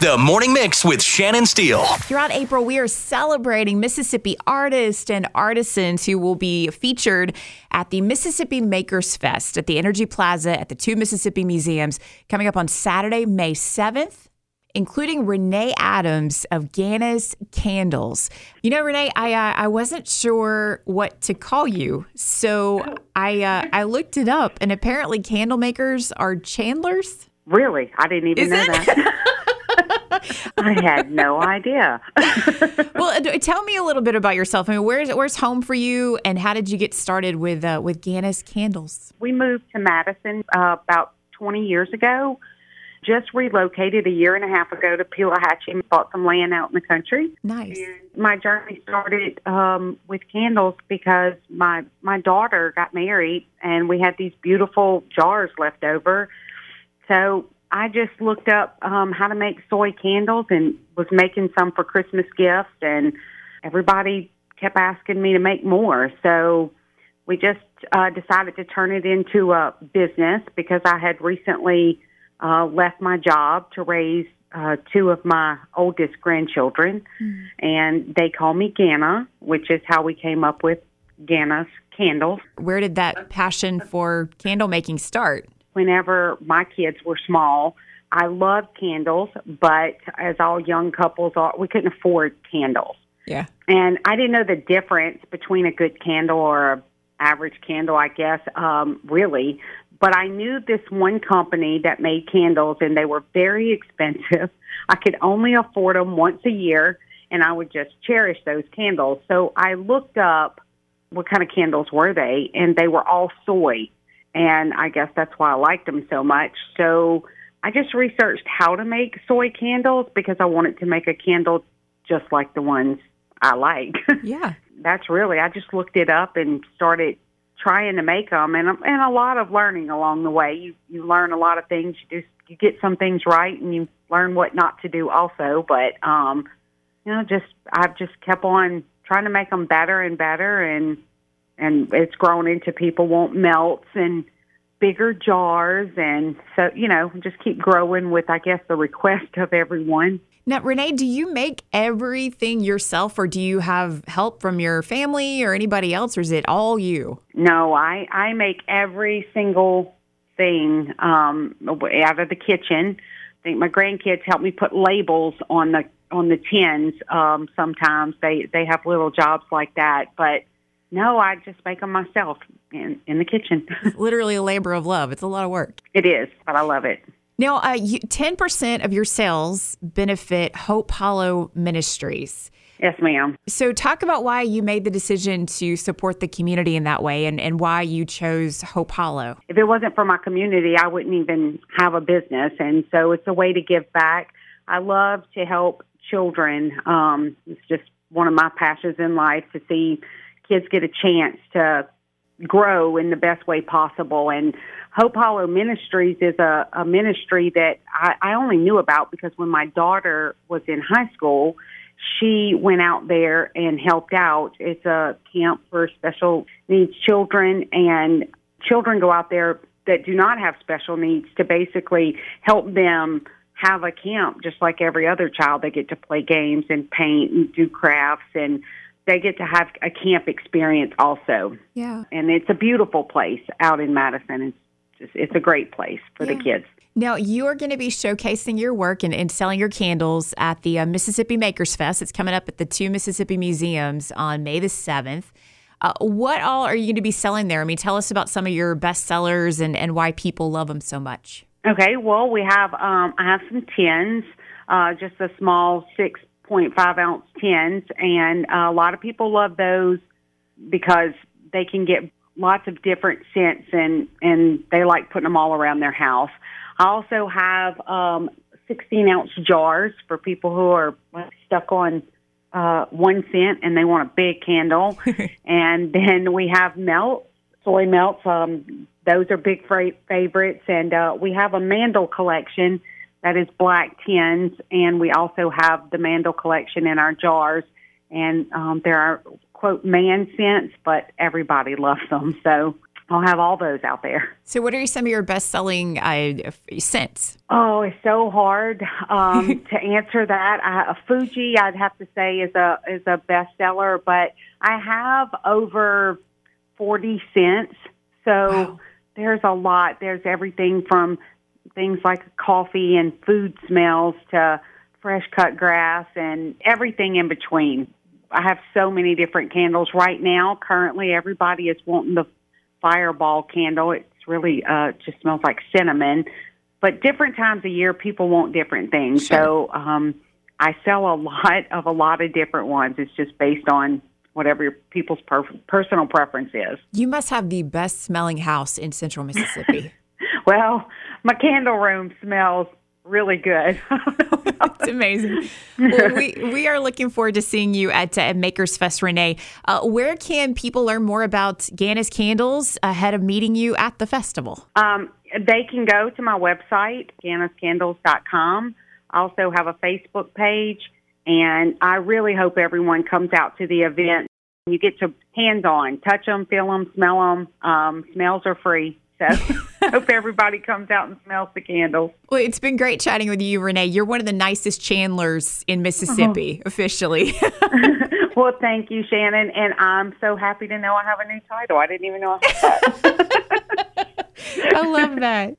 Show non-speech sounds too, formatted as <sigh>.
The Morning Mix with Shannon Steele. Throughout April, we are celebrating Mississippi artists and artisans who will be featured at the Mississippi Makers Fest at the Entergy Plaza at the two Mississippi museums coming up on Saturday, May 7th including Rene Adams of Ganna's Candles. You know, Rene, I uh, I wasn't sure what to call you, so I uh, I looked it up, and apparently, candle makers are chandlers. Really, I didn't even Is know it? that. <laughs> I had no idea. <laughs> well, uh, tell me a little bit about yourself. I mean, where's where's home for you, and how did you get started with uh, with Ganna's Candles? we moved to Madison uh, about 20 years ago. Just relocated a year and a half ago to Pelahatchie. And bought some land out in the country. Nice. my journey started um, with candles because my my daughter got married and we had these beautiful jars left over. So I just looked up um, how to make soy candles and was making some for Christmas gifts, and everybody kept asking me to make more. So we just uh, decided to turn it into a business because I had recently uh, left my job to raise uh, two of my oldest grandchildren, and they call me Ganna, which is how we came up with Ganna's candles. Where did that passion for candle making start? Whenever my kids were small, I loved candles, but as all young couples are, we couldn't afford candles. Yeah. And I didn't know the difference between a good candle or a average candle, I guess, um, really. But I knew this one company that made candles, and they were very <laughs> expensive. I could only afford them once a year, and I would just cherish those candles. So I looked up what kind of candles were they, and they were all soy. And I guess that's why I liked them so much. So I just researched how to make soy candles because I wanted to make a candle just like the ones I like. <laughs> Yeah. That's really, I just looked it up and started trying to make them and and a lot of learning along the way. You you learn a lot of things. You do you get some things right and you learn what not to do also, but um you know, just I've just kept on trying to make them better and better and and it's grown into people want melts and bigger jars and so you know just keep growing with i guess the request of everyone. Now, Rene, do you make everything yourself or do you have help from your family or anybody else or is it all you? no i i make every single thing um out of the kitchen. I think my grandkids help me put labels on the on the tins um sometimes. They they have little jobs like that but no i just make them myself in in the kitchen <laughs> Literally a labor of love. It's a lot of work. it is but i love it Now, uh, you, 10% of your sales benefit Hope Hollow Ministries. yes ma'am So, talk about why you made the decision to support the community in that way and, and why you chose Hope Hollow. if it wasn't for my community, I wouldn't even have a business. And so it's a way to give back. I love to help children. Um, it's just one of my passions in life to see kids get a chance to grow in the best way possible. And Hope Hollow Ministries is a, a ministry that I, I only knew about because when my daughter was in high school, she went out there and helped out. It's a camp for special needs children, and children go out there that do not have special needs to basically help them have a camp just like every other child. They get to play games and paint and do crafts, and they get to have a camp experience also. Yeah. And it's a beautiful place out in Madison. It's just, it's a great place for the kids. Now, you are going to be showcasing your work and, and selling your candles at the uh, Mississippi Makers Fest. It's coming up at the two Mississippi museums on May the 7th. Uh, what all are you going to be selling there? I mean, tell us about some of your best sellers and, and why people love them so much. Okay, well, we have um, I have some tins, uh, just a small six point five ounce tins, and uh, a lot of people love those because they can get lots of different scents, and and they like putting them all around their house. I also have um, sixteen ounce jars for people who are stuck on uh, one scent and they want a big candle, <laughs> and then we have melts soy melts. Um, those are big favorites, and uh, we have a Mandel collection that is black tins, and we also have the Mandel collection in our jars. And um, there are quote man scents, but everybody loves them. So I'll have all those out there. So, what are some of your best selling uh, scents? Oh, it's so hard um, <laughs> to answer that. I, Fuji, I'd have to say, is a is a bestseller, but I have over forty scents. So wow. there's a lot. There's everything from things like coffee and food smells to fresh cut grass and everything in between. I have so many different candles right now. Currently, everybody is wanting the fireball candle. It's really uh, just smells like cinnamon. But different times of year, people want different things. Sure. So um, I sell a <laughs> lot of a lot of different ones. It's just based on whatever people's per- personal preference is. You must have the best smelling house in Central Mississippi. <laughs> well, my candle room smells really good. <laughs> <laughs> it's amazing. Well, we we are looking forward to seeing you at, uh, Makers Fest, Rene. Uh, where can people learn more about Ganna's Candles ahead of meeting you at the festival? Um, they can go to my website, GannasCandles.com. I also have a Facebook page, and I really hope everyone comes out to the event. You get to hands on, touch them, feel them, smell them. Um, smells are free. So <laughs> hope everybody comes out and smells the candles. Well, it's been great chatting with you, Rene. You're one of the nicest Chandlers in Mississippi, oh. officially. <laughs> <laughs> well, thank you, Shannon. And I'm so happy to know I have a new title. I didn't even know I had that. I love that.